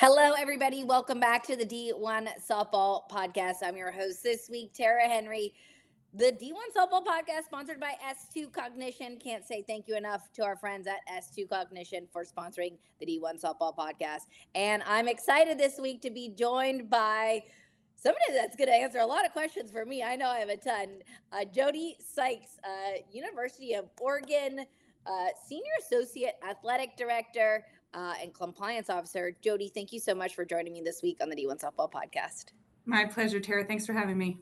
Hello, everybody. Welcome back to the D1 Softball Podcast. I'm your host this week, Tara Henry. The D1 Softball Podcast, sponsored by S2 Cognition. Can't say thank you enough to our friends at S2 Cognition for sponsoring the D1 Softball Podcast. And I'm excited this week to be joined by somebody that's going to answer a lot of questions for me. I know I have a ton. Uh, Jody Sykes, uh, University of Oregon, uh, Senior Associate Athletic Director uh, and compliance officer. Jody, thank you so much for joining me this week on the D1 Softball Podcast. My pleasure, Tara. Thanks for having me.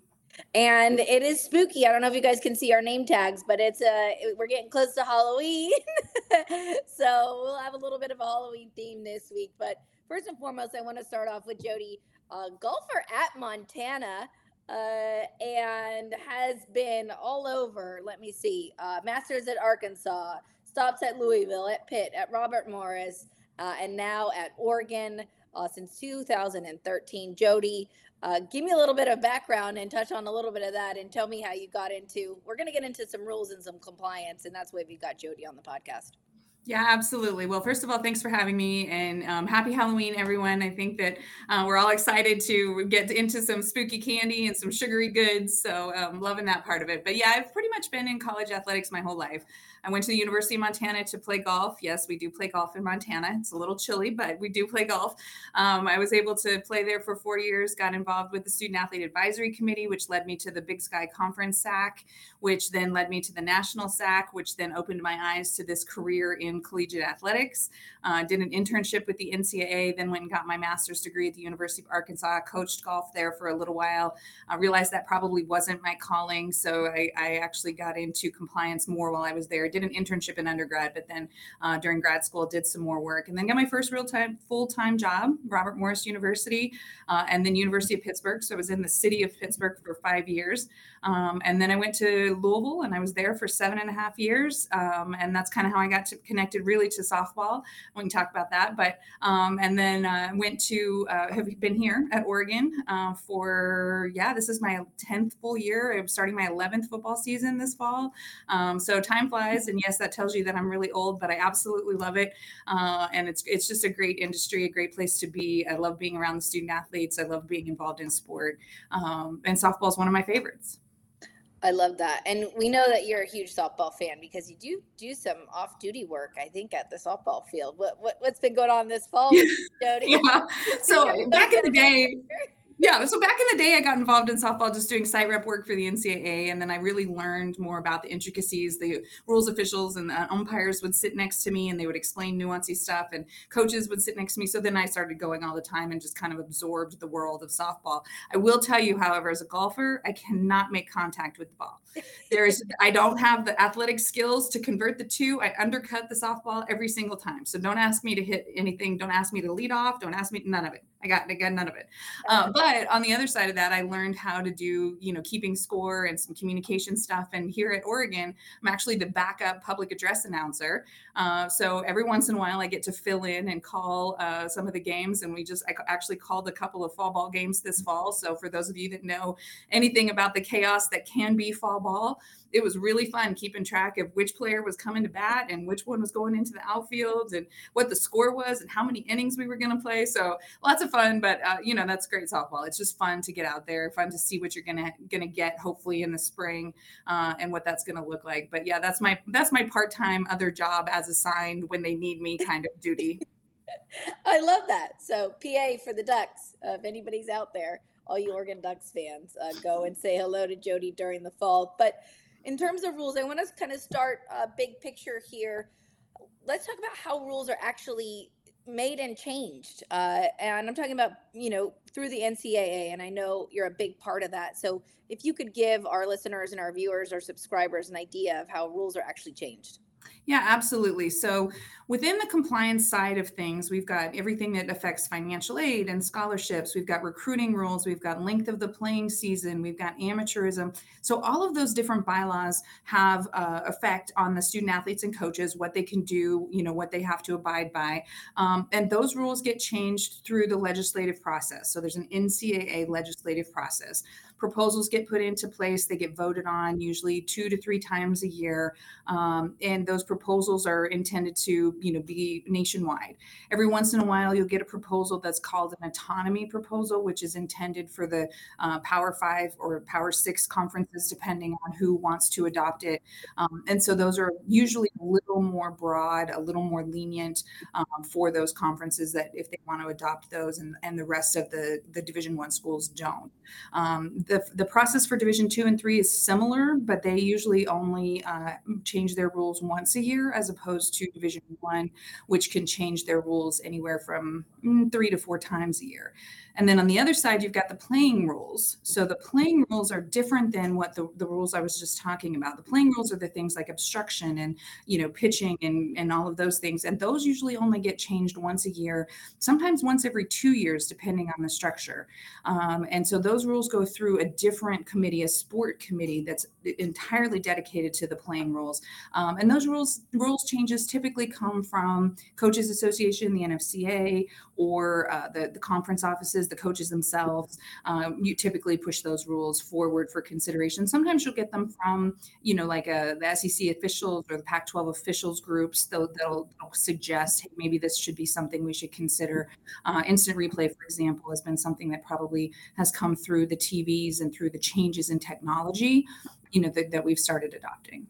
And it is spooky. I don't know if you guys can see our name tags, but it's uh we're getting close to Halloween. so we'll have a little bit of a Halloween theme this week. But first and foremost, I want to start off with Jody, uh, golfer at Montana. Uh, and has been all over. Let me see. Uh, Masters at Arkansas, stops at Louisville, at Pitt, at Robert Morris, uh, and now at Oregon uh, since 2013. Jody, uh, give me a little bit of background and touch on a little bit of that and tell me how you got into. We're going to get into some rules and some compliance, and that's why we've got Jody on the podcast. Yeah, absolutely. Well, first of all, thanks for having me and um, happy Halloween, everyone. I think that uh, we're all excited to get into some spooky candy and some sugary goods. So, um, loving that part of it. But yeah, I've pretty much been in college athletics my whole life. I went to the University of Montana to play golf. Yes, we do play golf in Montana. It's a little chilly, but we do play golf. Um, I was able to play there for four years, got involved with the Student Athlete Advisory Committee, which led me to the Big Sky Conference SAAC, which then led me to the National SAAC, which then opened my eyes to this career in collegiate athletics. Uh, did an internship with the NCAA, then went and got my master's degree at the University of Arkansas, coached golf there for a little while. I realized that probably wasn't my calling. So I, I actually got into compliance more while I was there did an internship in undergrad, but then uh, during grad school did some more work, and then got my first real time full time job, Robert Morris University, uh, and then University of Pittsburgh. So I was in the city of Pittsburgh for five years, um, and then I went to Louisville, and I was there for seven and a half years, um, and that's kind of how I got to, connected really to softball. We can talk about that, but um, and then uh, went to uh, have been here at Oregon uh, for yeah, this is my tenth full year. I'm starting my eleventh football season this fall, um, so time flies and yes, that tells you that I'm really old, but I absolutely love it. Uh, and it's it's just a great industry, a great place to be. I love being around the student athletes. I love being involved in sport, um, and softball is one of my favorites. I love that. And we know that you're a huge softball fan because you do do some off-duty work, I think, at the softball field. What, what has been going on this fall, Jody? yeah. So back in the day, yeah. So back in the day, I got involved in softball just doing site rep work for the NCAA. And then I really learned more about the intricacies. The rules officials and the umpires would sit next to me and they would explain nuancy stuff, and coaches would sit next to me. So then I started going all the time and just kind of absorbed the world of softball. I will tell you, however, as a golfer, I cannot make contact with the ball. There is, I don't have the athletic skills to convert the two. I undercut the softball every single time. So don't ask me to hit anything. Don't ask me to lead off. Don't ask me, none of it. I got, I got none of it. Uh, but on the other side of that, I learned how to do, you know, keeping score and some communication stuff. And here at Oregon, I'm actually the backup public address announcer. Uh, so every once in a while, I get to fill in and call uh, some of the games. And we just, I actually called a couple of fall ball games this fall. So for those of you that know anything about the chaos that can be fall ball, it was really fun keeping track of which player was coming to bat and which one was going into the outfield and what the score was and how many innings we were going to play. So lots of fun, but uh, you know that's great softball. It's just fun to get out there, fun to see what you're gonna gonna get hopefully in the spring uh, and what that's going to look like. But yeah, that's my that's my part time other job as assigned when they need me kind of duty. I love that. So PA for the Ducks. Uh, if anybody's out there, all you Oregon Ducks fans, uh, go and say hello to Jody during the fall. But in terms of rules, I want to kind of start a big picture here. Let's talk about how rules are actually made and changed. Uh, and I'm talking about, you know, through the NCAA. And I know you're a big part of that. So if you could give our listeners and our viewers or subscribers an idea of how rules are actually changed. Yeah, absolutely. So within the compliance side of things, we've got everything that affects financial aid and scholarships. We've got recruiting rules. We've got length of the playing season. We've got amateurism. So all of those different bylaws have uh, effect on the student athletes and coaches, what they can do, you know, what they have to abide by. Um, and those rules get changed through the legislative process. So there's an NCAA legislative process. Proposals get put into place. They get voted on usually two to three times a year, um, and those proposals are intended to, you know, be nationwide. Every once in a while, you'll get a proposal that's called an autonomy proposal, which is intended for the uh, Power Five or Power Six conferences, depending on who wants to adopt it. Um, and so those are usually a little more broad, a little more lenient um, for those conferences that if they want to adopt those, and, and the rest of the the Division One schools don't. Um, the the process for Division Two and Three is similar, but they usually only uh, change their rules once a year, as opposed to Division One, which can change their rules anywhere from mm, three to four times a year. And then on the other side, you've got the playing rules. So the playing rules are different than what the, the rules I was just talking about. The playing rules are the things like obstruction and, you know, pitching and, and all of those things. And those usually only get changed once a year, sometimes once every two years, depending on the structure. Um, and so those rules go through a different committee, a sport committee that's entirely dedicated to the playing rules. Um, and those rules rules changes typically come from Coaches Association, the NFCA, or uh, the, the conference offices, the coaches themselves. Um, you typically push those rules forward for consideration. Sometimes you'll get them from, you know, like a, uh, the SEC officials or the Pac 12 officials groups. They'll, they'll, they'll, suggest, hey, maybe this should be something we should consider. Uh, instant replay, for example, has been something that probably has come through the TVs and through the changes in technology, you know, that we've started adopting.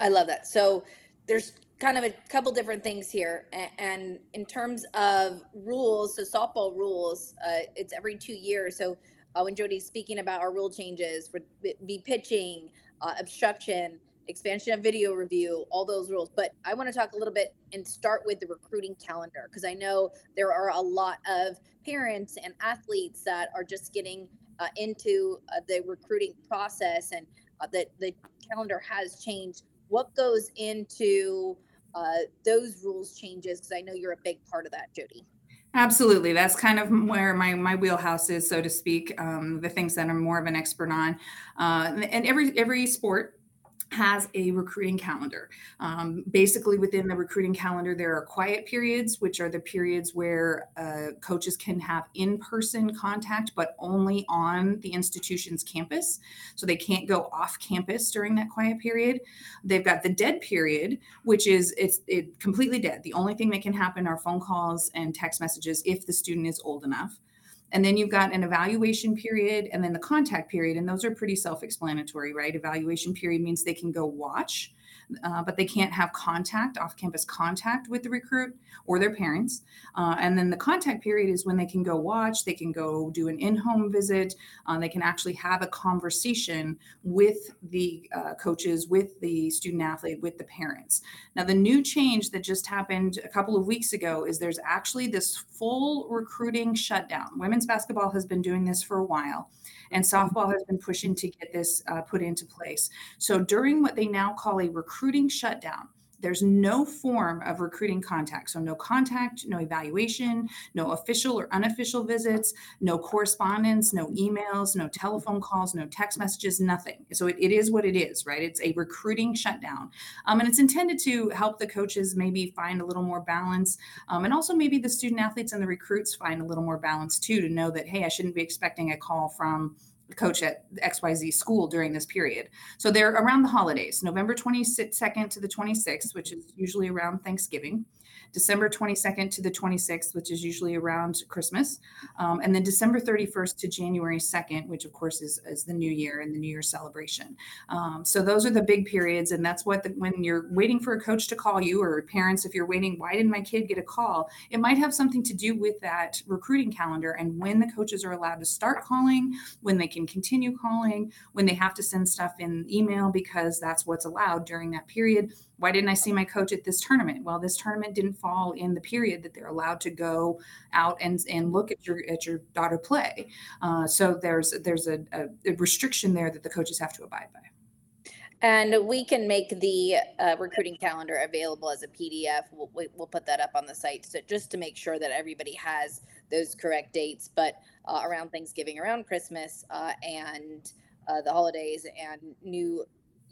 I love that. So there's kind of a couple different things here. And in terms of rules, so softball rules, uh, it's every two years. So uh, when Jody's speaking about our rule changes for be pitching, uh, obstruction, expansion of video review, all those rules. But I want to talk a little bit and start with the recruiting calendar because I know there are a lot of parents and athletes that are just getting uh, into uh, the recruiting process and uh, that the calendar has changed. What goes into uh, those rules changes because I know you're a big part of that, Jody. Absolutely, that's kind of where my my wheelhouse is, so to speak. Um, the things that I'm more of an expert on, uh, and every every sport has a recruiting calendar. Um, basically, within the recruiting calendar, there are quiet periods, which are the periods where uh, coaches can have in person contact, but only on the institution's campus. So they can't go off campus during that quiet period. They've got the dead period, which is it's it completely dead. The only thing that can happen are phone calls and text messages if the student is old enough. And then you've got an evaluation period and then the contact period. And those are pretty self explanatory, right? Evaluation period means they can go watch uh, but they can't have contact, off campus contact with the recruit or their parents. Uh, and then the contact period is when they can go watch, they can go do an in home visit, uh, they can actually have a conversation with the uh, coaches, with the student athlete, with the parents. Now, the new change that just happened a couple of weeks ago is there's actually this full recruiting shutdown. Women's basketball has been doing this for a while and softball has been pushing to get this uh, put into place. So during what they now call a recruiting shutdown, there's no form of recruiting contact. So, no contact, no evaluation, no official or unofficial visits, no correspondence, no emails, no telephone calls, no text messages, nothing. So, it, it is what it is, right? It's a recruiting shutdown. Um, and it's intended to help the coaches maybe find a little more balance. Um, and also, maybe the student athletes and the recruits find a little more balance too to know that, hey, I shouldn't be expecting a call from coach at XYZ school during this period. So they're around the holidays, November 22nd to the 26th, which is usually around Thanksgiving. December 22nd to the 26th, which is usually around Christmas, um, and then December 31st to January 2nd, which of course is, is the New Year and the New Year celebration. Um, so those are the big periods, and that's what the, when you're waiting for a coach to call you, or parents, if you're waiting, why didn't my kid get a call? It might have something to do with that recruiting calendar and when the coaches are allowed to start calling, when they can continue calling, when they have to send stuff in email because that's what's allowed during that period why didn't I see my coach at this tournament? Well, this tournament didn't fall in the period that they're allowed to go out and, and look at your at your daughter play. Uh, so there's there's a, a, a, restriction there that the coaches have to abide by. And we can make the uh, recruiting calendar available as a PDF. We'll, we'll put that up on the site so just to make sure that everybody has those correct dates. But uh, around Thanksgiving, around Christmas, uh, and uh, the holidays and New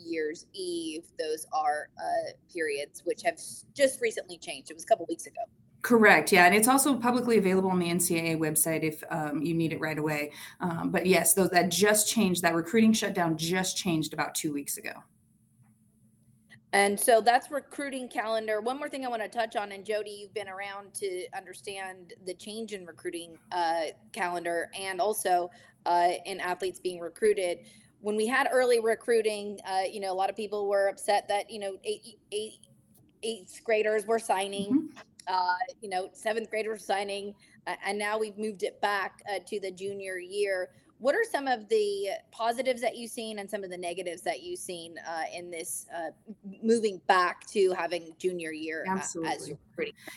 Year's Eve, those are uh, periods which have just recently changed. It was a couple weeks ago. Correct. Yeah, and it's also publicly available on the NCAA website if um, you need it right away. Um, but yes, those that just changed. That recruiting shutdown just changed about two weeks ago. And so that's recruiting calendar. One more thing I want to touch on, and Jody, you've been around to understand the change in recruiting uh, calendar and also uh, in athletes being recruited. When we had early recruiting, uh, you know, a lot of people were upset that you know eight, eight, eighth graders were signing, mm-hmm. Uh, you know, seventh graders signing, and now we've moved it back uh, to the junior year what are some of the positives that you've seen and some of the negatives that you've seen uh, in this uh, moving back to having junior year uh, Absolutely.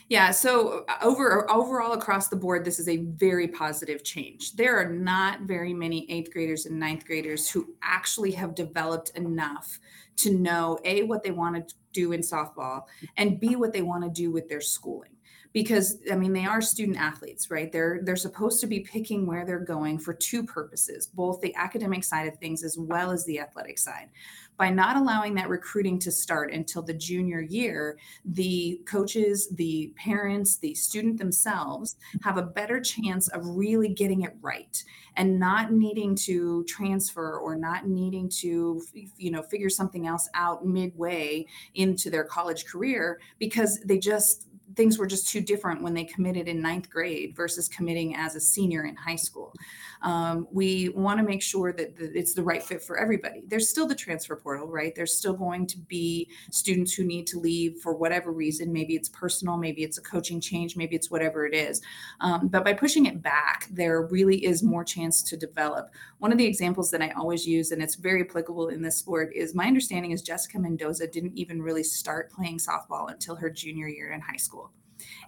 yeah so uh, over overall across the board this is a very positive change. There are not very many eighth graders and ninth graders who actually have developed enough to know a what they want to do in softball and b what they want to do with their schooling because I mean they are student athletes, right? They're they're supposed to be picking where they're going for two purposes, both the academic side of things as well as the athletic side. By not allowing that recruiting to start until the junior year, the coaches, the parents, the student themselves have a better chance of really getting it right and not needing to transfer or not needing to you know figure something else out midway into their college career because they just things were just too different when they committed in ninth grade versus committing as a senior in high school. Um, we want to make sure that, it's the right fit for everybody. There's still the transfer portal, right? There's still going to be students who need to leave for whatever reason. Maybe it's personal, maybe it's a coaching change, maybe it's whatever it is. Um, but by pushing it back, there really is more chance to develop. One of the examples that I always use, and it's very applicable in this sport, is my understanding is Jessica Mendoza didn't even really start playing softball until her junior year in high school.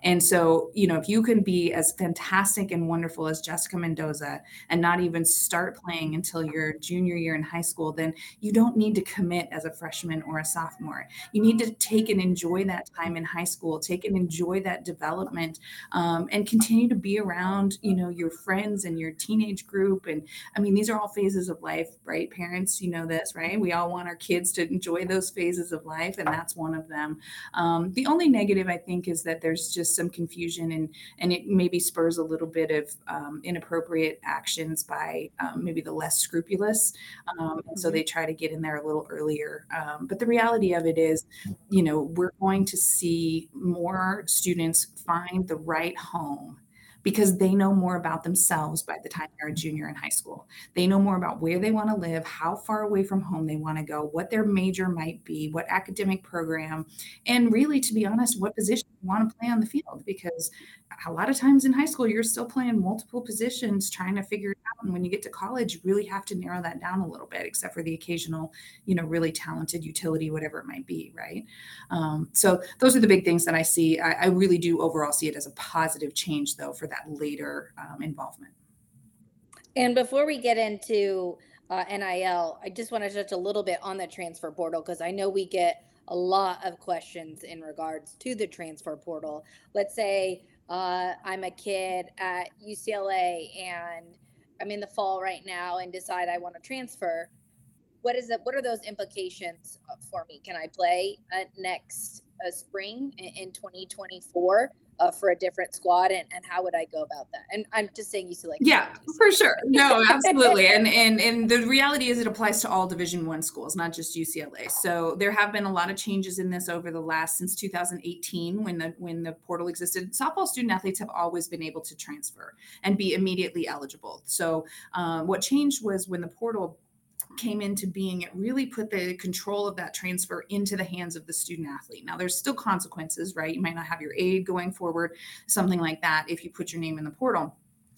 And so, you know, if you can be as fantastic and wonderful as Jessica Mendoza and not even start playing until your junior year in high school, then you don't need to commit as a freshman or a sophomore. You need to take and enjoy that time in high school, take and enjoy that development, um, and continue to be around, you know, your friends and your teenage group. And I mean, these are all phases of life, right? Parents, you know this, right? We all want our kids to enjoy those phases of life, and that's one of them. Um, the only negative, I think, is that there's just some confusion and and it maybe spurs a little bit of um, inappropriate actions by um, maybe the less scrupulous um, and so mm-hmm. they try to get in there a little earlier um, but the reality of it is you know we're going to see more students find the right home because they know more about themselves by the time they're a junior in high school. They know more about where they want to live, how far away from home they want to go, what their major might be, what academic program, and really, to be honest, what position you want to play on the field. Because a lot of times in high school, you're still playing multiple positions trying to figure. And when you get to college, you really have to narrow that down a little bit, except for the occasional, you know, really talented utility, whatever it might be, right? Um, so those are the big things that I see. I, I, really do overall see it as a positive change, though, for that later um, involvement. And before we get into uh, NIL, I just want to touch a little bit on the transfer portal because I know we get a lot of questions in regards to the transfer portal. Let's say uh, I'm a kid at UCLA and I'm in the fall right now and decide I want to transfer. What is it? What are those implications for me? Can I play uh, next uh, spring in, in 2024? Uh, for a different squad and, and how would I go about that? And I'm just saying you see like yeah, for sure. No, absolutely. and and and the reality is it applies to all division one schools, not just UCLA. So there have been a lot of changes in this over the last since 2018 when the when the portal existed. Softball student athletes have always been able to transfer and be immediately eligible. So um, what changed was when the portal came into being, it really put the control of that transfer into the hands of the student athlete. Now, there's still consequences, right? You might not have your aid going forward, something like that, if you put your name in the portal.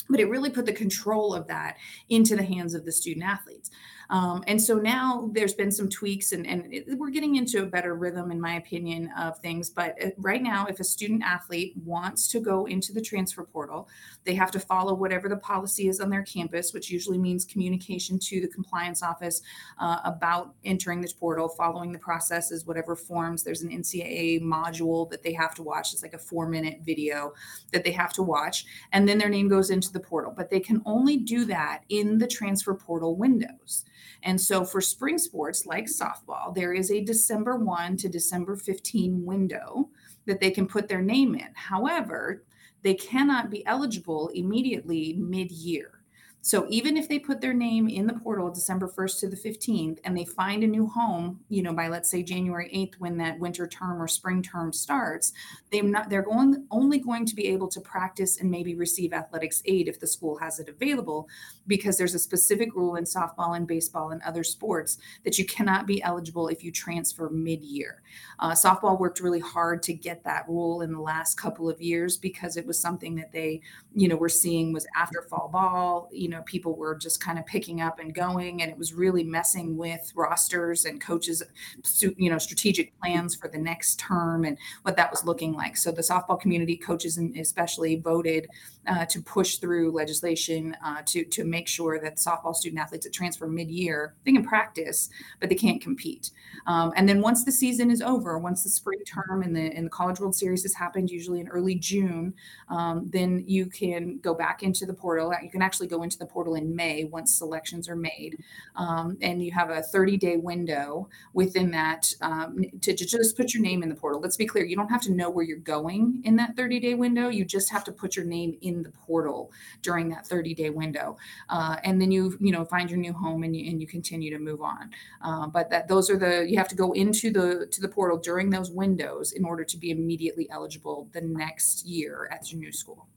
But it really put the control of that into the hands of the student athletes. Um, and so now there's been some tweaks, and, and it, we're getting into a better rhythm, in my opinion, of things. But uh, right now, if a student athlete wants to go into the transfer portal, they have to follow whatever the policy is on their campus, which usually means communication to the compliance office uh, about entering this portal, following the processes, whatever forms. There's an NCAA module that they have to watch. It's like a four minute video that they have to watch. And then their name goes into the portal. But they can only do that in the transfer portal windows. And so for spring sports like softball, there is a December 1 to December 15 window that they can put their name in. However, they cannot be eligible immediately mid year. So even if they put their name in the portal December 1st to the 15th and they find a new home, you know, by let's say January 8th when that winter term or spring term starts, they not they're going only going to be able to practice and maybe receive athletics aid if the school has it available because there's a specific rule in softball and baseball and other sports that you cannot be eligible if you transfer mid-year. Uh, softball worked really hard to get that rule in the last couple of years because it was something that they, you know, were seeing was after fall ball, you know, know people were just kind of picking up and going and it was really messing with rosters and coaches you know strategic plans for the next term and what that was looking like. So the softball community coaches especially voted uh, to push through legislation uh, to to make sure that softball student athletes that transfer mid-year they can practice but they can't compete. Um, and then once the season is over once the spring term and the in the college world series has happened usually in early june um, then you can go back into the portal. You can actually go into the portal in May once selections are made. Um, and you have a 30 day window within that um, to, to, just put your name in the portal. Let's be clear, you don't have to know where you're going in that 30 day window. You just have to put your name in the portal during that 30 day window. Uh, and then you, you know, find your new home and you, and you continue to move on. Uh, but that those are the, you have to go into the, to the portal during those windows in order to be immediately eligible the next year at your new school.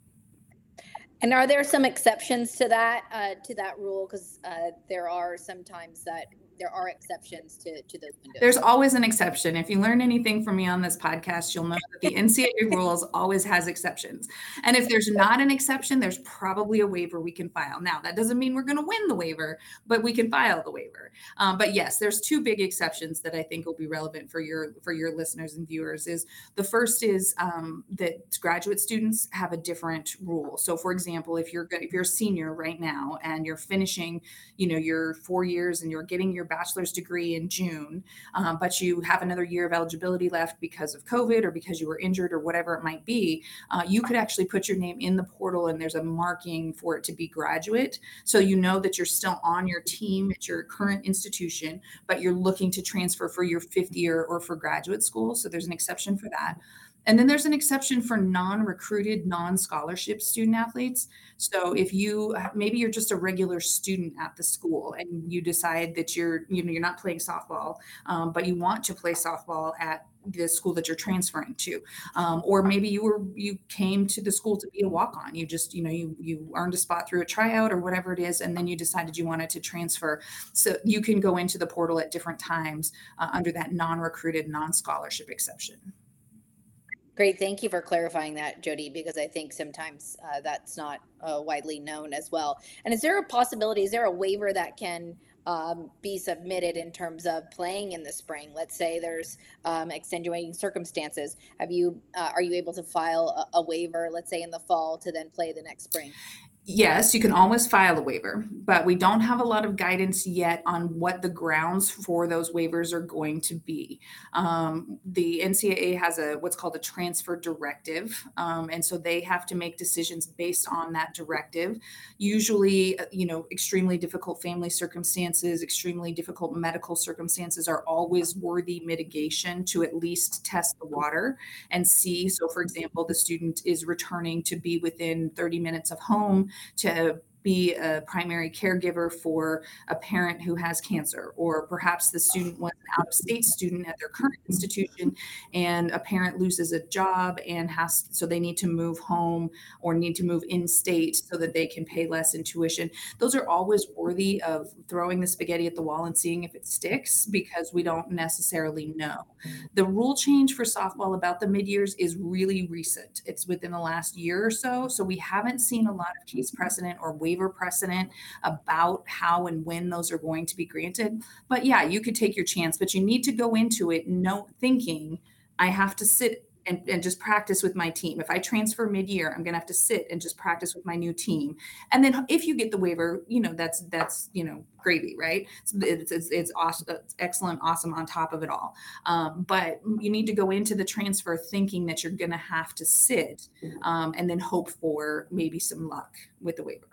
And are there some exceptions to that uh, to that rule? Because uh, there are sometimes that there are exceptions to, to those windows. There's always an exception. If you learn anything from me on this podcast, you'll know that the NCAA rules always has exceptions. And if there's not an exception, there's probably a waiver we can file. Now, that doesn't mean we're going to win the waiver, but we can file the waiver. Um, but yes, there's two big exceptions that I think will be relevant for your for your listeners and viewers. Is the first is um, that graduate students have a different rule. So, for example, if you're if you're a senior right now and you're finishing, you know, your four years and you're getting your bachelor's degree in June, um, but you have another year of eligibility left because of COVID or because you were injured or whatever it might be, uh, you could actually put your name in the portal and there's a marking for it to be graduate. So you know that you're still on your team at your current institution, but you're looking to transfer for your fifth year or for graduate school. So there's an exception for that. And then there's an exception for non recruited, non scholarship student athletes. So if you maybe you're just a regular student at the school and you decide that you're you know you're not playing softball, um, but you want to play softball at the school that you're transferring to. Um, or maybe you were you came to the school to be a walk-on. You just you know you you earned a spot through a tryout or whatever it is and then you decided you wanted to transfer. So you can go into the portal at different times uh, under that non-recruited non-scholarship exception Great. Thank you for clarifying that, Jody, because I think sometimes uh, that's not uh, widely known as well. And is there a possibility, is there a waiver that can um, be submitted in terms of playing in the spring? Let's say there's um, extenuating circumstances. Have you, uh, are you able to file a, a waiver, let's say in the fall, to then play the next spring? Yes, you can always file a waiver, but we don't have a lot of guidance yet on what the grounds for those waivers are going to be. Um, the NCAA has a what's called a transfer directive, um, and so they have to make decisions based on that directive. Usually, uh, you know, extremely difficult family circumstances, extremely difficult medical circumstances are always worthy mitigation to at least test the water and see. So, for example, the student is returning to be within 30 minutes of home to be a primary caregiver for a parent who has cancer, or perhaps the student was an out of state student at their current institution and a parent loses a job and has, so they need to move home or need to move in state so that they can pay less in tuition. Those are always worthy of throwing the spaghetti at the wall and seeing if it sticks because we don't necessarily know. The rule change for softball about the mid years is really recent, it's within the last year or so. So we haven't seen a lot of case precedent or waiver precedent about how and when those are going to be granted. But yeah, you could take your chance, but you need to go into it no thinking I have to sit and, and, just practice with my team. If I transfer mid-year, I'm gonna have to sit and just practice with my new team. And then if you get the waiver, you know that's that's you know gravy, right? It's it's, it's awesome, it's excellent, awesome on top of it all. Um, but you need to go into the transfer thinking that you're gonna have to sit, um, and then hope for maybe some luck with the waiver.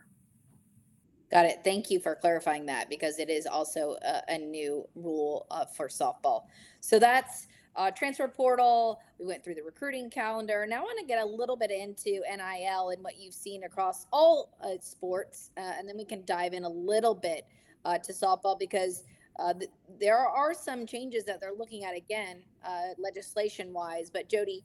Got it. Thank you for clarifying that because it is also a, a new rule uh, for softball. So that's uh, transfer portal. We went through the recruiting calendar. Now I want to get a little bit into NIL and what you've seen across all uh, sports, uh, and then we can dive in a little bit uh, to softball because uh, th- there are some changes that they're looking at again, legislation wise. But Jody,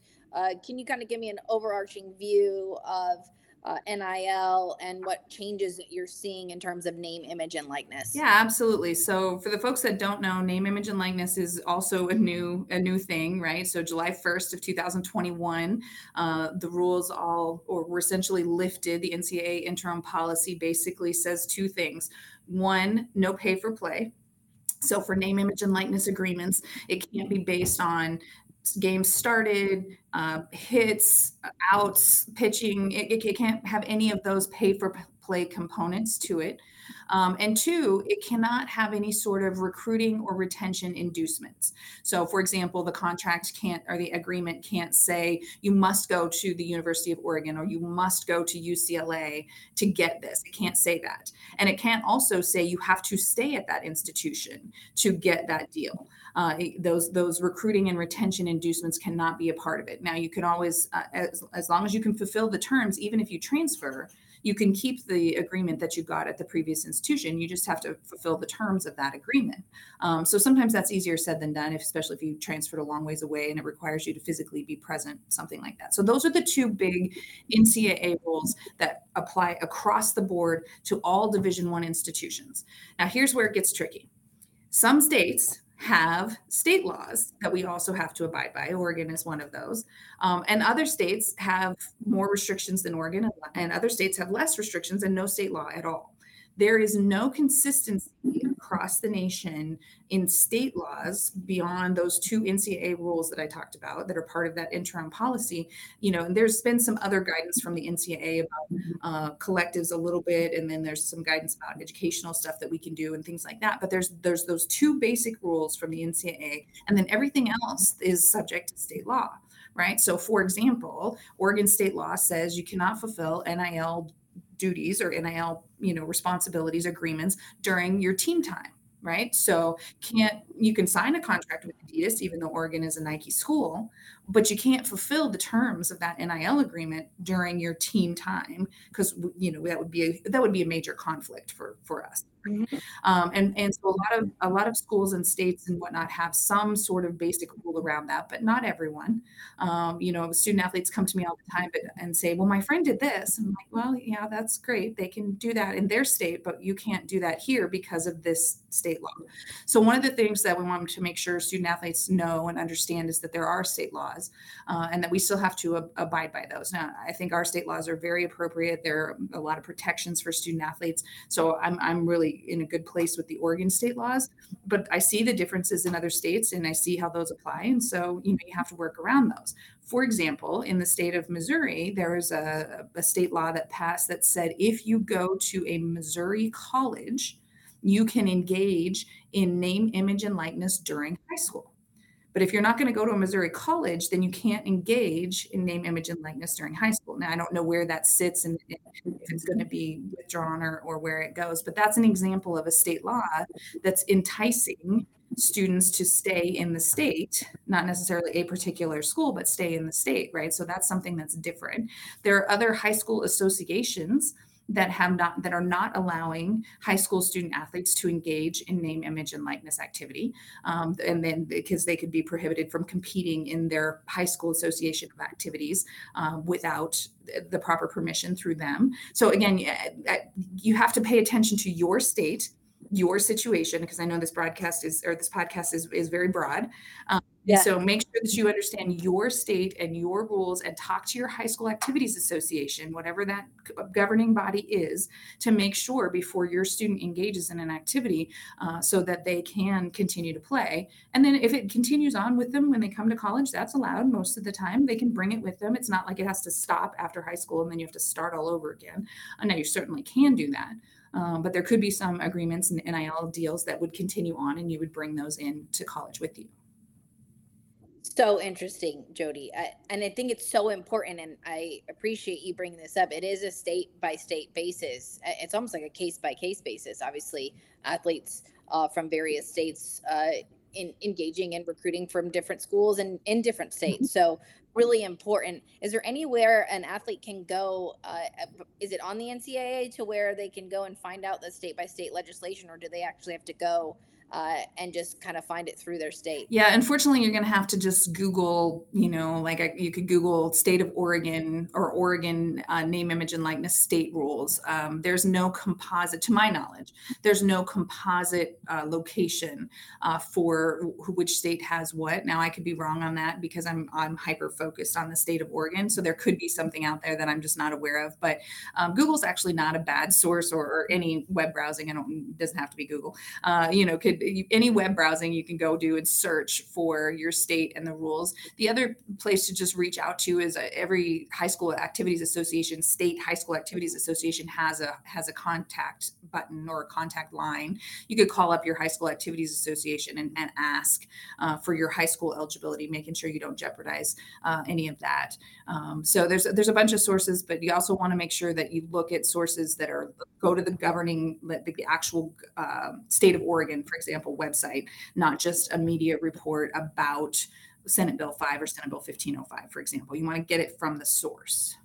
can you kind of give me an overarching view of uh, NIL and what changes that you're seeing in terms of name, image, and likeness? Yeah, absolutely. So for the folks that don't know, name, image, and likeness is also a new a new thing, right? So July 1st of 2021, uh, the rules all or were essentially lifted. The NCAA interim policy basically says two things: one, no pay for play. So for name, image, and likeness agreements, it can't be based on games started, uh, hits, outs, pitching. It, it, can't have any of those pay for play components to it. Um, and two, it cannot have any sort of recruiting or retention inducements. So, for example, the contract can't or the agreement can't say you must go to the University of Oregon or you must go to UCLA to get this. It can't say that. And it can't also say you have to stay at that institution to get that deal. Uh, those those recruiting and retention inducements cannot be a part of it. Now, you can always, uh, as, as long as you can fulfill the terms, even if you transfer, you can keep the agreement that you got at the previous institution. You just have to fulfill the terms of that agreement. Um, so sometimes that's easier said than done, if, especially if you transferred a long ways away and it requires you to physically be present, something like that. So those are the two big NCAA rules that apply across the board to all Division One institutions. Now here's where it gets tricky. Some states have state laws that we also have to abide by. Oregon is one of those. Um, and other states have more restrictions than Oregon, and other states have less restrictions and no state law at all there is no consistency across the nation in state laws beyond those two NCAA rules that I talked about that are part of that interim policy. You know, and there's been some other guidance from the NCAA about uh, collectives a little bit, and then there's some guidance about educational stuff that we can do and things like that. But there's there's those two basic rules from the NCAA, and then everything else is subject to state law right? So, for example, Oregon state law says you cannot fulfill NIL duties or NIL, you know, responsibilities agreements during your team time, right? So can't you can sign a contract with Adidas even though Oregon is a Nike school, but you can't fulfill the terms of that NIL agreement during your team time because you know that would be a, that would be a major conflict for for us. Mm-hmm. Um, and and so a lot of a lot of schools and states and whatnot have some sort of basic rule around that, but not everyone. Um, you know, student athletes come to me all the time but, and say, "Well, my friend did this." I'm like, "Well, yeah, that's great. They can do that in their state, but you can't do that here because of this state law." So one of the things that we want to make sure student athletes know and understand is that there are state laws uh, and that we still have to ab- abide by those. Now, I think our state laws are very appropriate. There are a lot of protections for student athletes, so I'm I'm really in a good place with the Oregon state laws, but I see the differences in other states and I see how those apply. And so, you know, you have to work around those. For example, in the state of Missouri, there was a, a state law that passed that said if you go to a Missouri college, you can engage in name, image, and likeness during high school. But if you're not going to go to a Missouri college, then you can't engage in name, image, and likeness during high school. Now, I don't know where that sits and if it's going to be withdrawn or, or where it goes, but that's an example of a state law that's enticing students to stay in the state, not necessarily a particular school, but stay in the state, right? So that's something that's different. There are other high school associations that have not that are not allowing high school student athletes to engage in name image and likeness activity um, and then because they could be prohibited from competing in their high school association of activities um, without the proper permission through them. So again you have to pay attention to your state your situation because i know this broadcast is or this podcast is, is very broad um, yeah. So make sure that you understand your state and your rules and talk to your high school activities association, whatever that governing body is, to make sure before your student engages in an activity uh, so that they can continue to play. And then if it continues on with them when they come to college, that's allowed most of the time. They can bring it with them. It's not like it has to stop after high school and then you have to start all over again. I know you certainly can do that. Um, but there could be some agreements and NIL deals that would continue on and you would bring those in to college with you so interesting, Jody. I, and I think it's so important. And I appreciate you bringing this up. It is a state by state basis. It's almost like a case by case basis. Obviously, athletes uh, from various states uh, in engaging in recruiting from different schools and in different states. So really important. Is there anywhere an athlete can go? Uh, is it on the NCAA to where they can go and find out the state by state legislation, or do they actually have to go uh, and just kind of find it through their state. Yeah, unfortunately, you're going to have to just Google, you know, like a, you could Google state of Oregon or Oregon uh, name, image, and likeness state rules. Um, there's no composite, to my knowledge, there's no composite uh, location uh, for which state has what. Now, I could be wrong on that because I'm I'm hyper focused on the state of Oregon, so there could be something out there that I'm just not aware of. But um, Google's actually not a bad source, or, or any web browsing. I don't doesn't have to be Google. Uh, you know, could any web browsing you can go do and search for your state and the rules. The other place to just reach out to is uh, every high school activities association, state high school activities association has a has a contact button or a contact line. You could call up your high school activities association and, and ask uh, for your high school eligibility, making sure you don't jeopardize uh, any of that. Um, so there's there's a bunch of sources, but you also want to make sure that you look at sources that are go to the governing the, the actual uh, state of Oregon, for example example, website, not just a media report about Senate Bill 5 or Senate Bill 1505, for example. You want to get it from the source.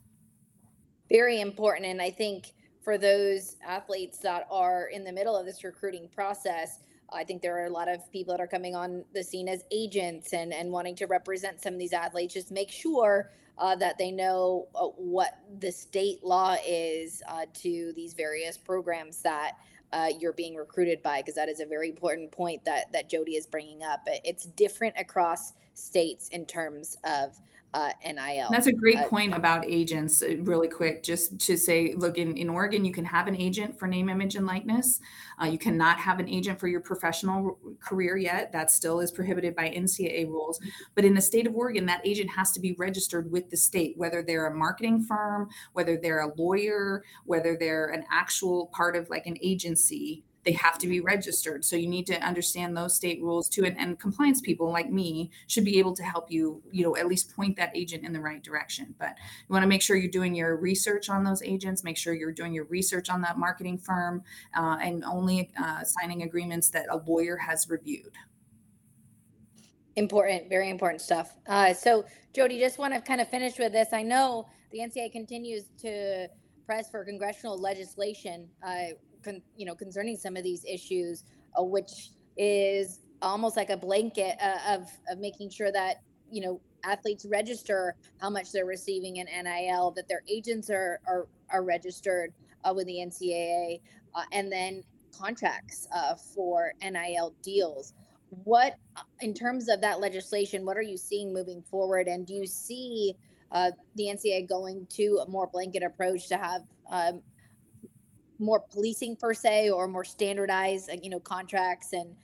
Very important. And I think for those athletes that are in the middle of this recruiting process, I think there are a lot of people that are coming on the scene as agents and, and wanting to represent some of these athletes. Just make sure uh, that they know uh, what the state law is uh, to these various programs that uh, you're being recruited by because that is a very important point that that Jody is bringing up. It's different across states in terms of uh, NIL. That's a great uh, point about agents. Uh, really quick, just to say, look, in, in Oregon, you can have an agent for name, image, and likeness. Uh, you cannot have an agent for your professional career yet. That still is prohibited by NCAA rules. But in the state of Oregon, that agent has to be registered with the state, whether they're a marketing firm, whether they're a lawyer, whether they're an actual part of like an agency they have to be registered. So you need to understand those state rules too. And, and, compliance people like me should be able to help you, you know, at least point that agent in the right direction. But you want to make sure you're doing your research on those agents, make sure you're doing your research on that marketing firm, uh, and only uh, signing agreements that a lawyer has reviewed. Important, very important stuff. Uh, so, Jody, just want to kind of finish with this. I know the NCAA continues to press for congressional legislation uh, con, you know concerning some of these issues, uh, which is almost like a blanket uh, of of making sure that you know athletes register how much they're receiving in NIL, that their agents are are, are registered uh, with the NCAA, uh, and then contracts uh, for NIL deals. What, uh, in terms of that legislation, what are you seeing moving forward, and do you see the NCAA going to a more blanket approach to have um, more policing per se or more standardized, you know, contracts and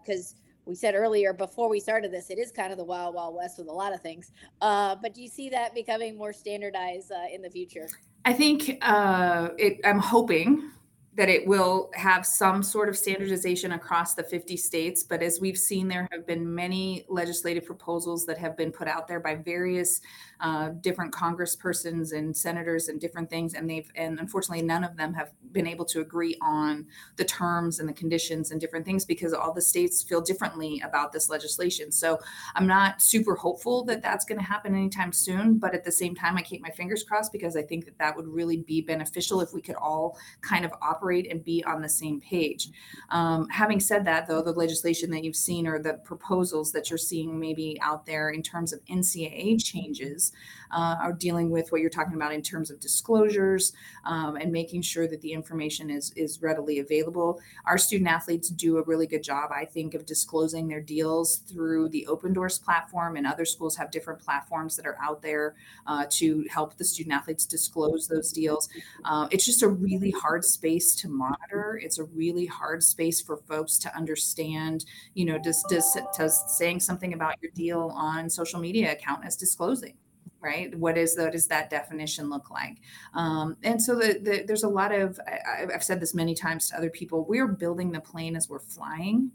because uh, we said earlier before we started this, it is kind of the wild, wild west with a lot of things. Uh, but do you see that becoming more standardized uh, in the future? I think uh, it, I'm hoping that it will have some sort of standardization across the 50 states. But as we've seen, there have been many legislative proposals that have been put out there by various uh, different congresspersons and senators and different things. And they've, and unfortunately, none of them have been able to agree on the terms and the conditions and different things because all the states feel differently about this legislation. So I'm not super hopeful that that's going to happen anytime soon. But at the same time, I keep my fingers crossed because I think that that would really be beneficial if we could all kind of operate operate and be on the same page. Um, having said that, though, the legislation that you've seen or the proposals that you're seeing maybe out there in terms of NCAA changes uh, are dealing with what you're talking about in terms of disclosures um, and making sure that the information is is readily available. Our student athletes do a really good job, I think, of disclosing their deals through the Opendorse platform, and other schools have different platforms that are out there uh, to help the student athletes disclose those deals. Uh, it's just a really hard space to monitor. It's a really hard space for folks to understand. You know, does does, does saying something about your deal on social media account as disclosing? right what is that does that definition look like um, and so the, the, there's a lot of I, have said this many times to other people we're building the plane as we're flying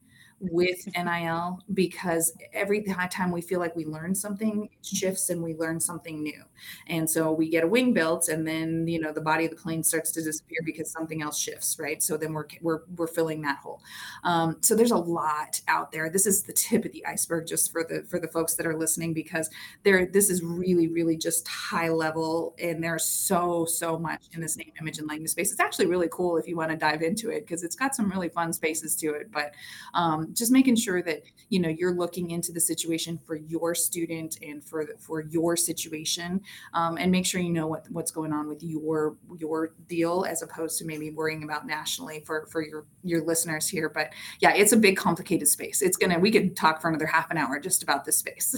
with NIL because every time we feel like we learn something, it shifts and we learn something new. And so we get a wing built and then, you know, the body of the plane starts to disappear because something else shifts, right? So then we're, we're, we're filling that hole. Um, so there's a lot out there. This is the tip of the iceberg just for the, for the folks that are listening because there, this is really, really just high level and there's so, so much in this name, image and language space. It's actually really cool if you want to dive into it because it's got some really fun spaces to it, but um, just making sure that you know you're looking into the situation for your student and for the, for your situation um, and make sure you know what what's going on with your your deal as opposed to maybe worrying about nationally for for your your listeners here. But yeah it's a big complicated space. It's gonna we could talk for another half an hour just about this space.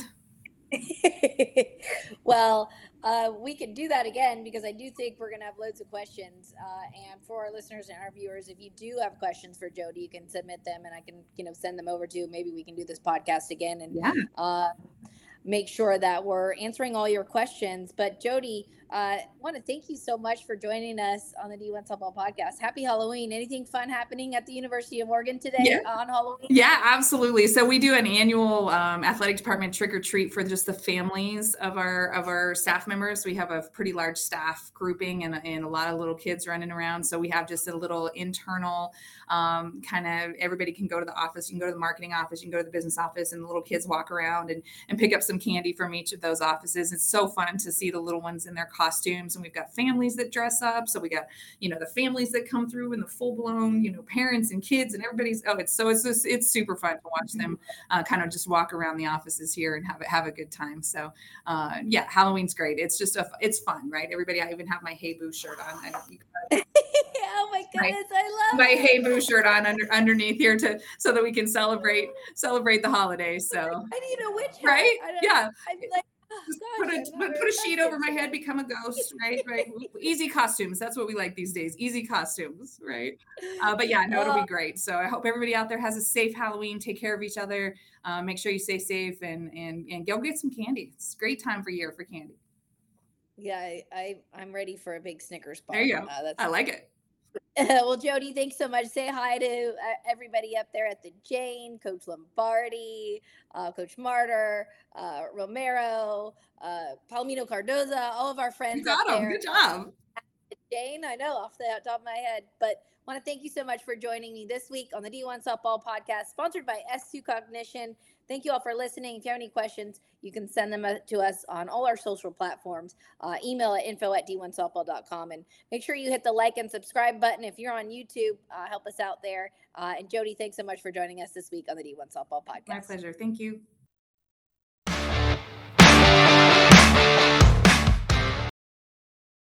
Well uh, we can do that again because I do think we're going to have loads of questions. Uh, and for our listeners and our viewers, if you do have questions for Jody, you can submit them, and I can you know send them over to. Maybe we can do this podcast again and yeah. uh, make sure that we're answering all your questions. But Jody, I uh, want to thank you so much for joining us on the D1 Softball Podcast. Happy Halloween. Anything fun happening at the University of Oregon today yeah. on Halloween? Yeah, absolutely. So we do an annual um, athletic department trick or treat for just the families of our of our staff members. We have a pretty large staff grouping and, and a lot of little kids running around. So we have just a little internal um, kind of everybody can go to the office. You can go to the marketing office, you can go to the business office, and the little kids walk around and, and pick up some candy from each of those offices. It's so fun to see the little ones in their costumes and we've got families that dress up. So we got you know the families that come through and the full blown you know parents and kids and everybody's oh it's so it's just it's super fun to watch them uh, kind of just walk around the offices here and have a, have a good time. So uh, yeah halloween's great. It's just a it's fun right? Everybody i even have my hey boo shirt on. I oh my goodness my, i love my it. hey boo shirt on under underneath here to so that we can celebrate celebrate the holidays so. I need a witch hat. right yeah I'm like, put a put, put a sheet over my head, become a ghost, right? Right. Easy costumes. That's what we like these days. Easy costumes, right? Uh, but yeah, no, it'll be great. So I hope everybody out there has a safe Halloween. Take care of each other. Uh, make sure you stay safe and and and go get some candy. It's a great time for year for candy. Yeah, I, I am ready for a big Snickers bar. There you go. Uh, I like it. well, Jody, thanks so much. Say hi to uh, everybody up there at the Jane, Coach Lombardi, uh, Coach Martyr, uh, Romero, uh, Palomino Cardoza, all of our friends. You got them. Good job. Jane, I know off the top of my head, but want to thank you so much for joining me this week on the D1 Softball Podcast, sponsored by S2 Cognition. Thank you all for listening. If you have any questions, you can send them uh, to us on all our social platforms. Uh, email at info at d1softball.com. And make sure you hit the like and subscribe button. If you're on YouTube, uh, help us out there. Uh, and Jody, thanks so much for joining us this week on the D1 Softball Podcast. My pleasure. Thank you.